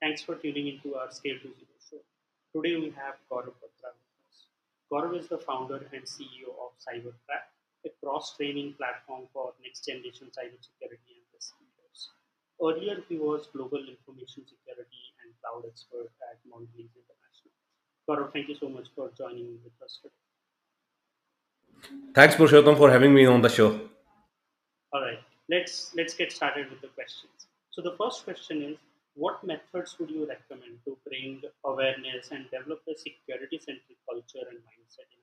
Thanks for tuning into our Scale to Zero show. Today we have Gaurav Batra with us. Gaurav is the founder and CEO of CyberFrat, a cross-training platform for next-generation cybersecurity and risk leaders. Earlier, he was global information security and cloud expert at Mondelez International. Gaurav, thank you so much for joining with us today. Thanks, Purushottam, for having me on the show. All right, let's let's get started with the questions. So the first question is, what methods would you recommend to bring awareness and develop a security-centric culture and mindset?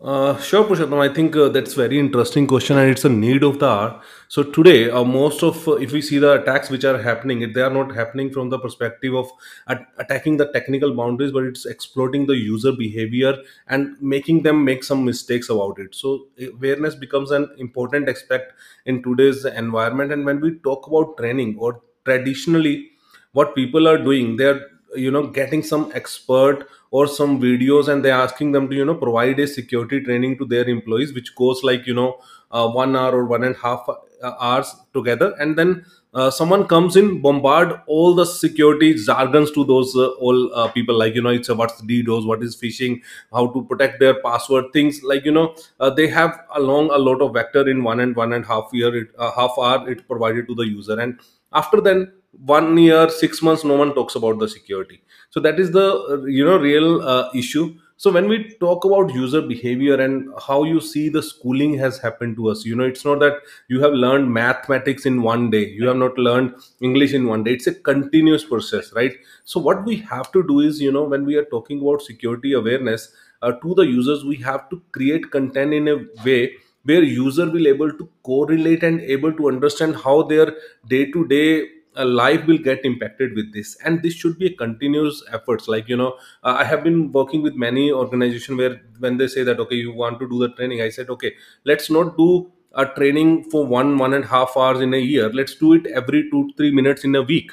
Uh, sure, Purushottam. I think uh, that's very interesting question, and it's a need of the hour. So today, uh, most of uh, if we see the attacks which are happening, they are not happening from the perspective of at- attacking the technical boundaries, but it's exploiting the user behavior and making them make some mistakes about it. So awareness becomes an important aspect in today's environment. And when we talk about training, or traditionally, what people are doing, they're you know getting some expert or some videos and they're asking them to you know provide a security training to their employees which goes like you know uh, one hour or one and a half uh, hours together. And then uh, someone comes in bombard all the security jargons to those uh, all uh, people. Like you know it's a what's ddos what is phishing how to protect their password things like you know uh, they have along a lot of vector in one and one and half year it, uh, half hour it provided to the user. And after then one year six months no one talks about the security. So that is the you know real uh, issue. So when we talk about user behavior and how you see the schooling has happened to us you know it's not that you have learned mathematics in one day. You have not learned english in one day. It's a continuous process right? So what we have to do is you know when we are talking about security awareness uh, to the users we have to create content in a way where user will able to correlate and able to understand how their day to day life will get impacted with this. And this should be a continuous efforts. Like you know uh, i have been working with many organization where when they say that okay you want to do the training i said okay let's not do a training for one one and a half hours in a year. Let's do it every two three minutes in a week.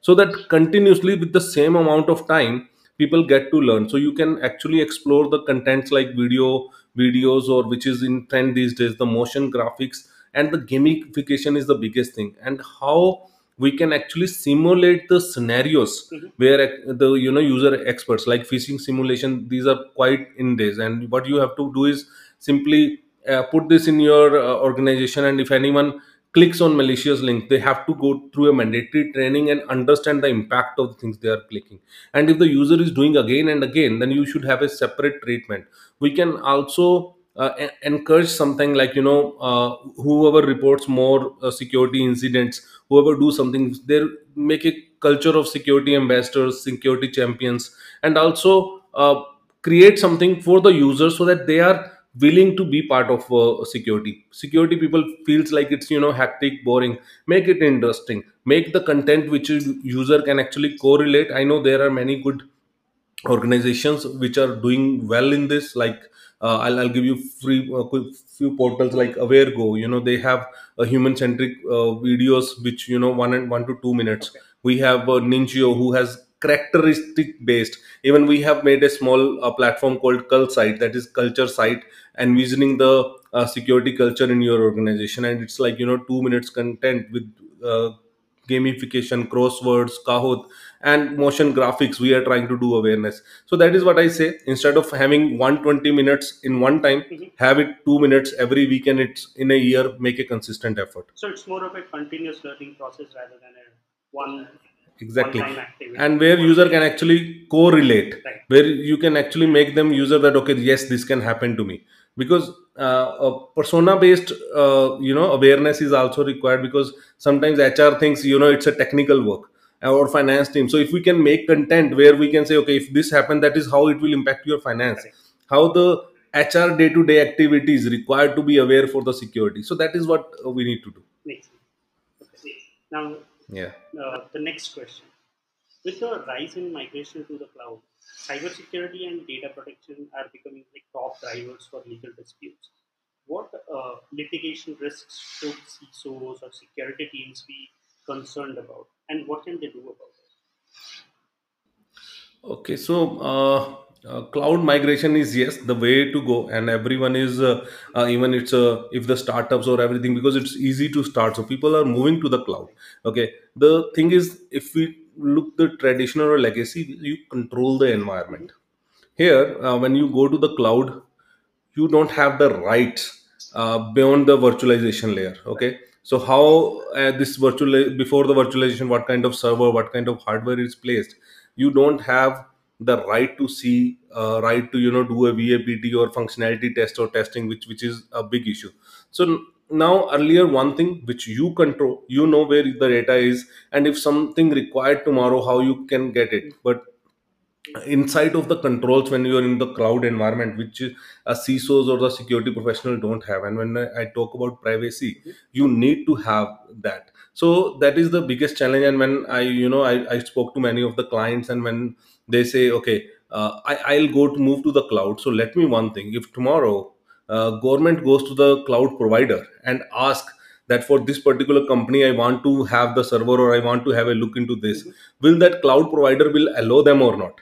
So that continuously with the same amount of time people get to learn. So you can actually explore the contents like video videos or which is in trend these days the motion graphics. And the gamification is the biggest thing. And how we can actually simulate the scenarios Mhm. where the you know user experts like phishing simulation these are quite in days. And what you have to do is simply uh, put this in your uh, organization. And if anyone clicks on malicious link they have to go through a mandatory training and understand the impact of the things they are clicking. And if the user is doing again and again then you should have a separate treatment. We can also uh, encourage something like you know uh, whoever reports more uh, security incidents whoever do something they make a culture of security ambassadors security champions and also uh, create something for the users so that they are willing to be part of uh, security. Security people feels like it's you know hectic boring. Make it interesting. Make the content which user can actually correlate. I know there are many good organizations which are doing well in this like uh, I'll, I'll give you free uh, few portals like awarego. You know they have a human centric uh, videos which you know one and one to two minutes. Okay. we have uh, ninjio who has characteristic based even we have made a small uh, platform called cult site that is culture site envisioning the uh, security culture in your organization. And it's like you know two minutes content with uh, gamification crosswords kahoot and motion graphics we are trying to do awareness. So that is what i say. Instead of having 120 minutes in one time Mhm. have it 2 minutes every weekend. It's in a year make a consistent effort. So it's more of a continuous learning process rather than a one exactly. and where user can actually correlate Right. where you can actually make them user that okay yes this can happen to me because uh, a persona based uh, you know awareness is also required because sometimes hr thinks you know it's a technical work uh, or finance team so if we can make content where we can say okay if this happened that is how it will impact your finance Correct. how the hr day to day activities required to be aware for the security so that is what uh, we need to do Makes. Okay. Now, yeah uh, the next question. With the rise in migration to the cloud, cybersecurity and data protection are becoming like top drivers for legal disputes. What uh, litigation risks should CISOs or security teams be concerned about, and what can they do about it? Okay, so uh, uh, cloud migration is yes the way to go and everyone is uh, uh, even it's uh, if the startups or everything because it's easy to start so people are moving to the cloud okay the thing is if we look the traditional or legacy you control the environment. Here uh, when you go to the cloud you don't have the rights uh, beyond the virtualization layer okay? So how uh, this virtual before the virtualization what kind of server what kind of hardware is placed? You don't have the right to see uh, right to you know do a vapt or functionality test or testing which which is a big issue. So now earlier one thing which you control you know where the data is and if something required tomorrow how you can get it. But inside of the controls when you are in the cloud environment which a CISOs or the security professional don't have. And when I talk about privacy you need to have that. So that is the biggest challenge. And when I you know I, I spoke to many of the clients and when they say okay uh, I, I'll go to move to the cloud. So let me one thing. If tomorrow uh, government goes to the cloud provider and ask that for this particular company I want to have the server or I want to have a look into this. Will that cloud provider will allow them or not?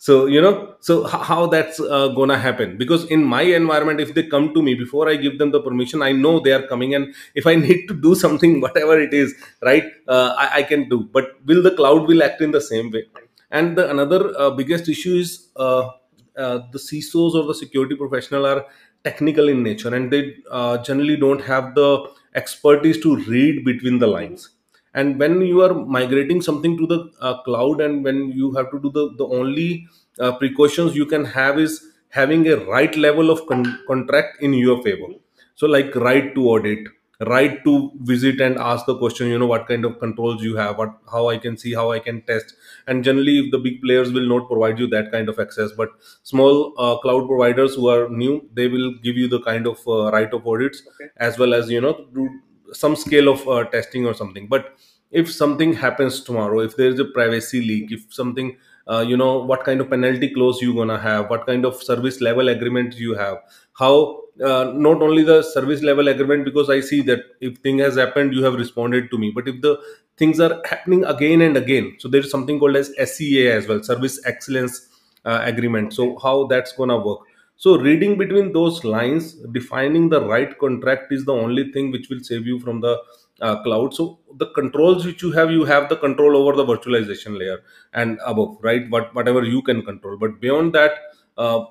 So you know so how that's uh, gonna happen? Because in my environment if they come to me before i give them the permission i know they are coming and if i need to do something whatever it is right uh, I, I can do. But will the cloud will act in the same way? And the another uh, biggest issue is uh, uh, the CISOs or the security professional are technical in nature and they uh, generally don't have the expertise to read between the lines. And when you are migrating something to the uh, cloud and when you have to do the the only uh, precautions you can have is having a right level of con- contract in your favor. So like right to audit right to visit and ask the question you know what kind of controls you have what how i can see how i can test and generally if the big players will not provide you that kind of access but small uh, cloud providers who are new they will give you the kind of uh, right of audits Okay. as well as you know do some scale of uh, testing or something but if something happens tomorrow if there is a privacy leak if something uh, you know what kind of penalty clause you gonna have what kind of service level agreement you have how uh, not only the service level agreement because i see that if thing has happened you have responded to me. But if the things are happening again and again so there is something called as sea as well service excellence uh, agreement. So how that's gonna work? So reading between those lines defining the right contract is the only thing which will save you from the uh, cloud. So the controls which you have you have the control over the virtualization layer and above right? What whatever you can control. But beyond that uh,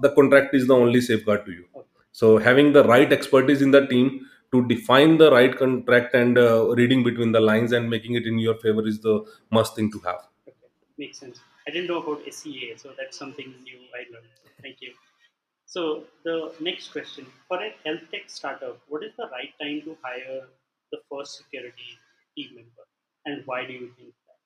the contract is the only safeguard to you. So having the right expertise in the team to define the right contract and uh, reading between the lines and making it in your favor is the must thing to have Okay. Makes sense. I didn't know about SEA, so that's something new I learned. Thank you. So the next question for a health tech startup, what is the right time to hire the first security team member, and why do you think that?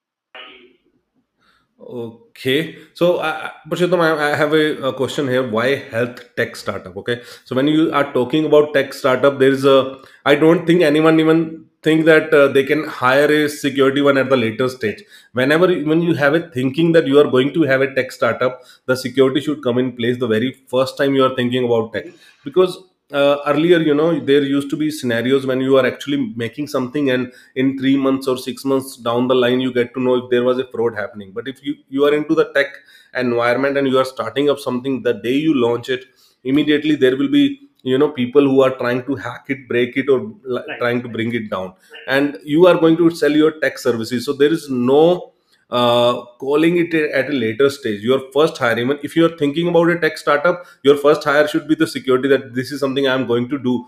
Okay, so uh, I, I have a, a question here. Why health tech startup? Okay, so when you are talking about tech startup, there is a. I don't think anyone even think that uh, they can hire a security one at the later stage. Whenever when you have a thinking that you are going to have a tech startup, the security should come in place the very first time you are thinking about tech, because uh, earlier you know there used to be scenarios when you are actually making something and in three months or six months down the line you get to know if there was a fraud happening. But if you you are into the tech environment and you are starting up something the day you launch it immediately there will be you know people who are trying to hack it break it or Right. trying to bring it down. And you are going to sell your tech services. So there is no uh, calling it at a later stage. Your first hire even if you are thinking about a tech startup your first hire should be the security that this is something i am going to do.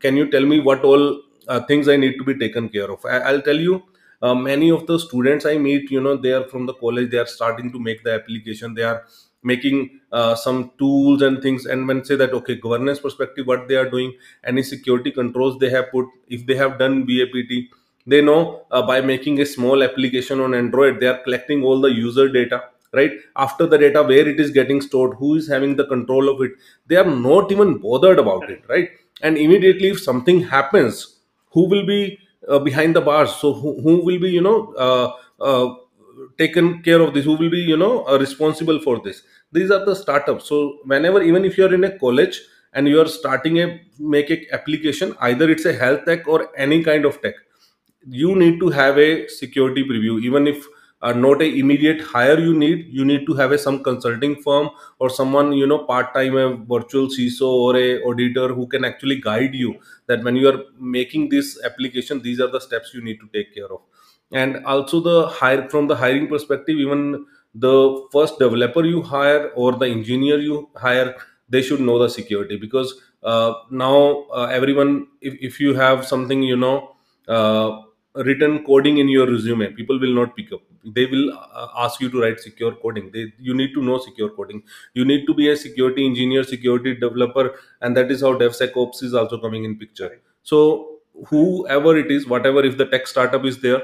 Can you tell me what all uh, things i need to be taken care of? I, i'll tell you uh, many of the students i meet you know they are from the college they are starting to make the application they are making uh, some tools and things and when say that okay governance perspective what they are doing any security controls they have put if they have done vapt they know uh, by making a small application on android they are collecting all the user data right? After the data where it is getting stored who is having the control of it they are not even bothered about it right? And immediately if something happens who will be uh, behind the bars? So who, who will be you know uh, uh, taken care of this? Who will be you know uh, responsible for this? These are the startups. So whenever even if you are in a college and you are starting a make a application either it's a health tech or any kind of tech you need to have a security preview. Even if uh, not a immediate hire you need you need to have a some consulting firm or someone you know part time a virtual CISO or a auditor who can actually guide you that when you are making this application these are the steps you need to take care of. And also the hire from the hiring perspective even the first developer you hire or the engineer you hire they should know the security because uh, now uh, everyone if, if you have something you know uh, written coding in your resume. People will not pick up. They will uh, ask you to write secure coding. They, you need to know secure coding. You need to be a security engineer security developer and that is how devsecops is also coming in picture. So whoever it is whatever if the tech startup is there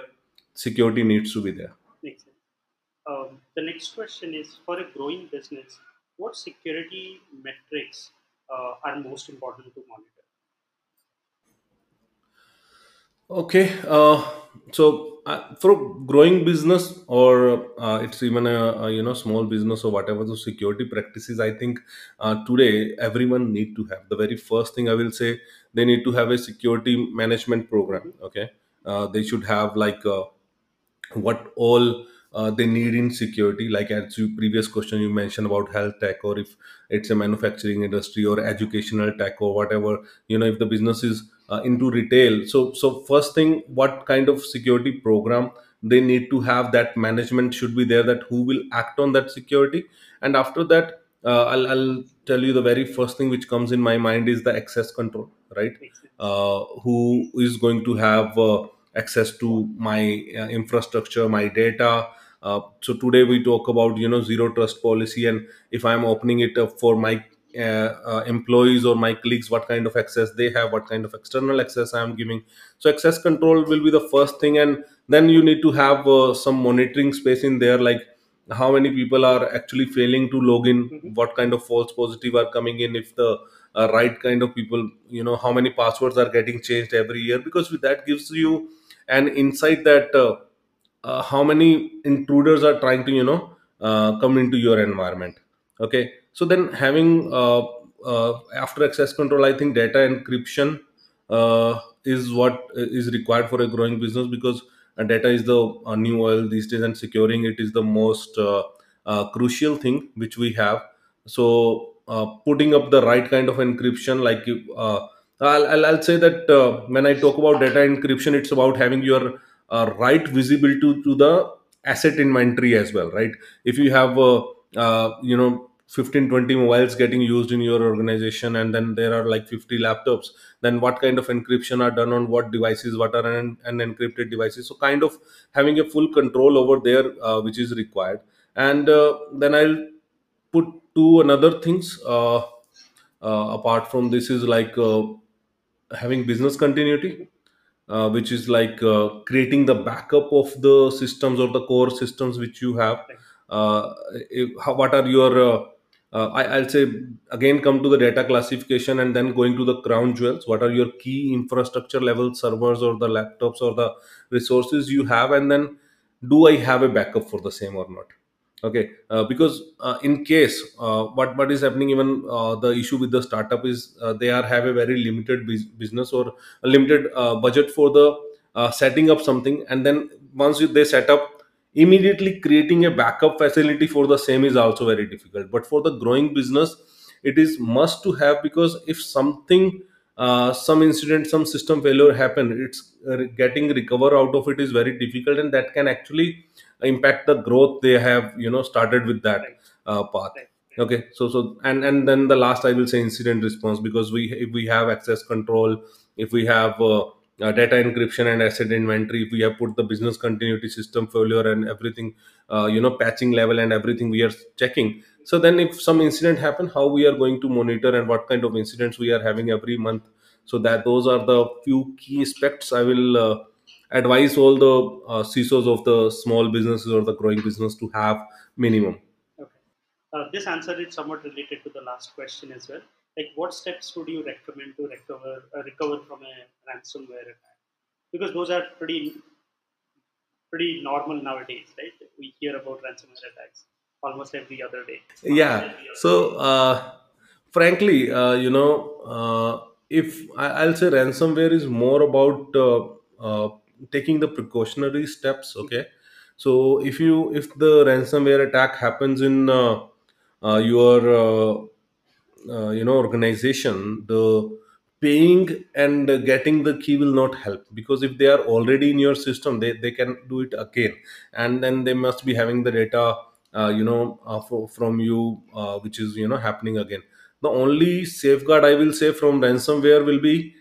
security needs to be there. Makes sense. Um, the next question is for a growing business, what security metrics uh, are most important to monitor? Okay, uh, so uh, for growing business or uh, it's even a, a you know small business or whatever the security practices, I think uh, today everyone need to have. The very first thing I will say, they need to have a security management program. Okay, uh, they should have like uh, what all uh, they need in security like as you previous question you mentioned about health tech or if it's a manufacturing industry or educational tech or whatever you know if the business is uh, into retail. So so first thing what kind of security program they need to have that management should be there that who will act on that security. And after that uh, I'll, I'll tell you the very first thing which comes in my mind is the access control right? Uh, who is going to have uh, access to my uh, infrastructure my data. Uh, so today we talk about you know zero trust policy. And if i'm opening it up for my employees or my colleagues what kind of access they have what kind of external access i am giving so access control will be the first thing and then you need to have uh, some monitoring space in there like how many people are actually failing to log in Mhm. what kind of false positive are coming in if the uh, right kind of people you know how many passwords are getting changed every year because that gives you an insight that uh, uh, how many intruders are trying to you know uh, come into your environment okay. So then having uh, uh, after access control i think data encryption uh, is what is required for a growing business because uh, data is the uh, new oil these days and securing it is the most uh, crucial thing which we have. So putting up the right kind of encryption like uh, I'll, I'll, I'll say that when i talk about data encryption it's about having your right visibility to, to the asset inventory as well right? If you have uh, you know 15 20 mobiles getting used in your organization and then there are like 50 laptops then what kind of encryption are done on what devices what are un- unencrypted devices? So kind of having a full control over there uh, which is required. And uh, then i'll put two another things uh, uh, apart from this is like uh, having business continuity uh, which is like creating the backup of the systems or the core systems which you have. Uh, if, how, what are your uh, uh, I, I'll say again come to the data classification and then going to the crown jewels. What are your key infrastructure level servers or the laptops or the resources you have, and then do I have a backup for the same or not? Okay, uh, because uh, in case uh, what what is happening, even the issue with the startup is they are have a very limited bus- business or a limited budget for the setting up something and then once you, they set up immediately creating a backup facility for the same is also very difficult. But for the growing business it is must to have because if something uh, some incident some system failure happen it's uh, getting recover out of it is very difficult and that can actually impact the growth they have you know started with that uh, path. Okay. So so and and then the last i will say incident response because we if we have access control if we have uh, uh, data encryption and asset inventory we have put the business continuity system failure and everything uh, you know patching level and everything we are checking so then if some incident happen how we are going to monitor and what kind of incidents we are having every month so that those are the few key aspects i will uh, advise all the uh, CISOs of the small businesses or the growing business to have minimum Okay. Uh, this answer is somewhat related to the last question as well. Like, what steps would you recommend to recover uh, recover from a ransomware attack? Because those are pretty pretty normal nowadays, right? We hear about ransomware attacks almost every other day. yeah so uh, frankly uh, you know uh, if I, i'll say ransomware is more about uh, uh, taking the precautionary steps okay so if you if the ransomware attack happens in your uh, you know organization the paying and getting the key will not help. Because if they are already in your system they, they can do it again. And then they must be having the data uh, you know uh, fro- from you uh, which is you know happening again. The only safeguard i will say from ransomware will be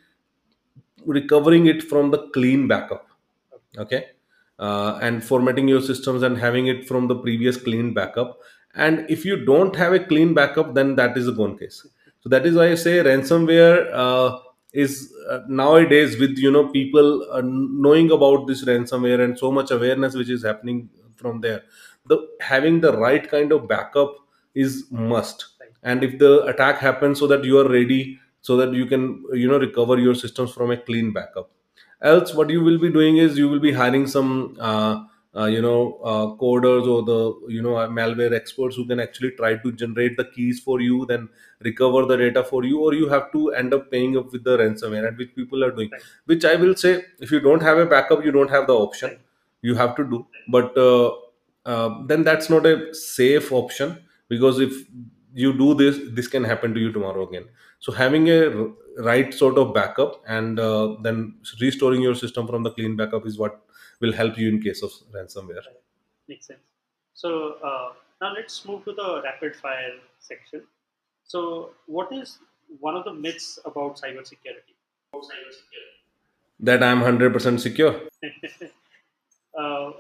recovering it from the clean backup. Okay? Uh, and formatting your systems and having it from the previous clean backup and if you don't have a clean backup then that is a gone case. So that is why i say ransomware uh, is uh, nowadays with you know people uh, knowing about this ransomware and so much awareness which is happening from there the having the right kind of backup is must. And if the attack happens so that you are ready so that you can you know recover your systems from a clean backup. Else what you will be doing is you will be hiring some uh, you know uh, coders or the you know uh, malware experts who can actually try to generate the keys for you then recover the data for you or you have to end up paying up with the ransomware and which people are doing Right. which i will say if you don't have a backup you don't have the option Right. you have to do but uh, uh, then that's not a safe option because if you do this this can happen to you tomorrow again so having a right sort of backup and uh, then restoring your system from the clean backup is what will help you in case of ransomware Makes sense. So uh, now let's move to the rapid fire section. So, what is one of the myths about cybersecurity? About cybersecurity. that i'm 100% secure uh,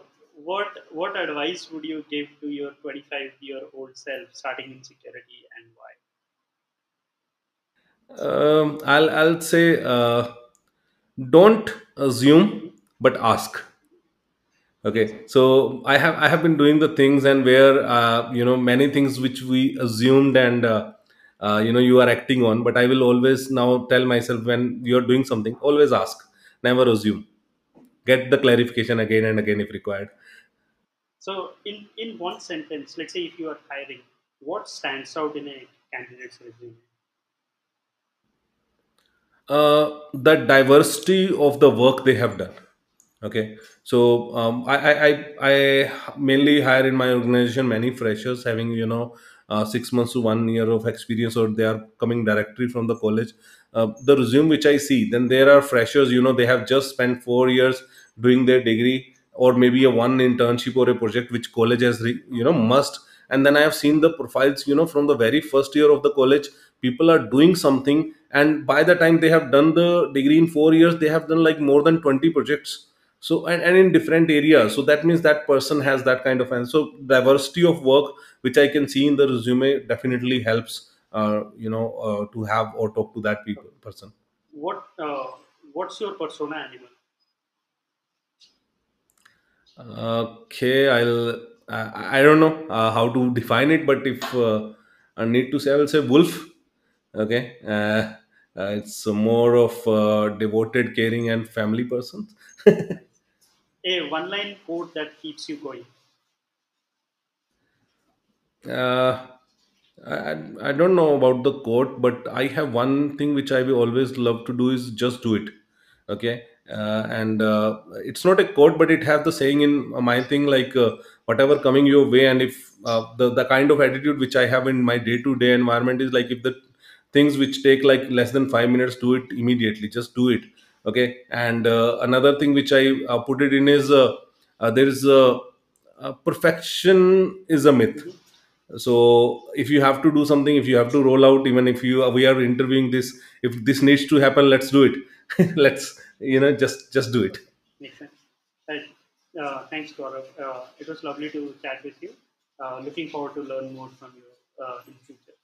what what advice would you give to your 25 year old self starting in security and why? um, i'll i'll say uh, don't assume but ask okay so i have i have been doing the things and where uh, you know many things which we assumed and uh, uh, you know you are acting on but i will always now tell myself when you're doing something always ask never assume. Get the clarification again and again if required. So, in in one sentence, let's say if you are hiring, what stands out in a candidate's resume? uh, the diversity of the work they have done okay. So um, I, I i I mainly hire in my organization many freshers having you know uh, six months to one year of experience or they are coming directly from the college. Uh, the resume which i see then there are freshers you know they have just spent four years doing their degree or maybe a one internship or a project which college has re, you know must. And then i have seen the profiles you know from the very first year of the college. People are doing something and by the time they have done the degree in four years they have done like more than 20 projects so and, and in different areas so that means that person has that kind of and so diversity of work which i can see in the resume definitely helps uh, you know uh, to have or talk to that people person What uh, what's your persona animal? okay i'll i, I don't know uh, how to define it but if uh, i need to say i will say wolf okay uh, uh, it's more of devoted caring and family person. A one line quote that keeps you going. Uh, I, I don't know about the quote, but I have one thing which I will always love to do is just do it. Okay. Uh, and uh, it's not a quote, but it has the saying in my thing like uh, whatever coming your way, and if uh, the the kind of attitude which I have in my day to day environment is like if the things which take like less than five minutes, do it immediately. Just do it. Okay. And uh, another thing which I uh, put it in is uh, uh, there is a, uh perfection is a myth so if you have to do something if you have to roll out even if you we are interviewing this if this needs to happen let's do it let's you know just just do it Makes sense. Right. Uh, thanks, Gaurav. Uh, it was lovely to chat with you. Uh, looking forward to learn more from you uh, in future.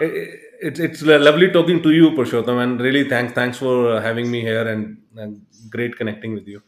It, it's it's lovely talking to you Purushottam and really thanks thanks for having me here and, and great connecting with you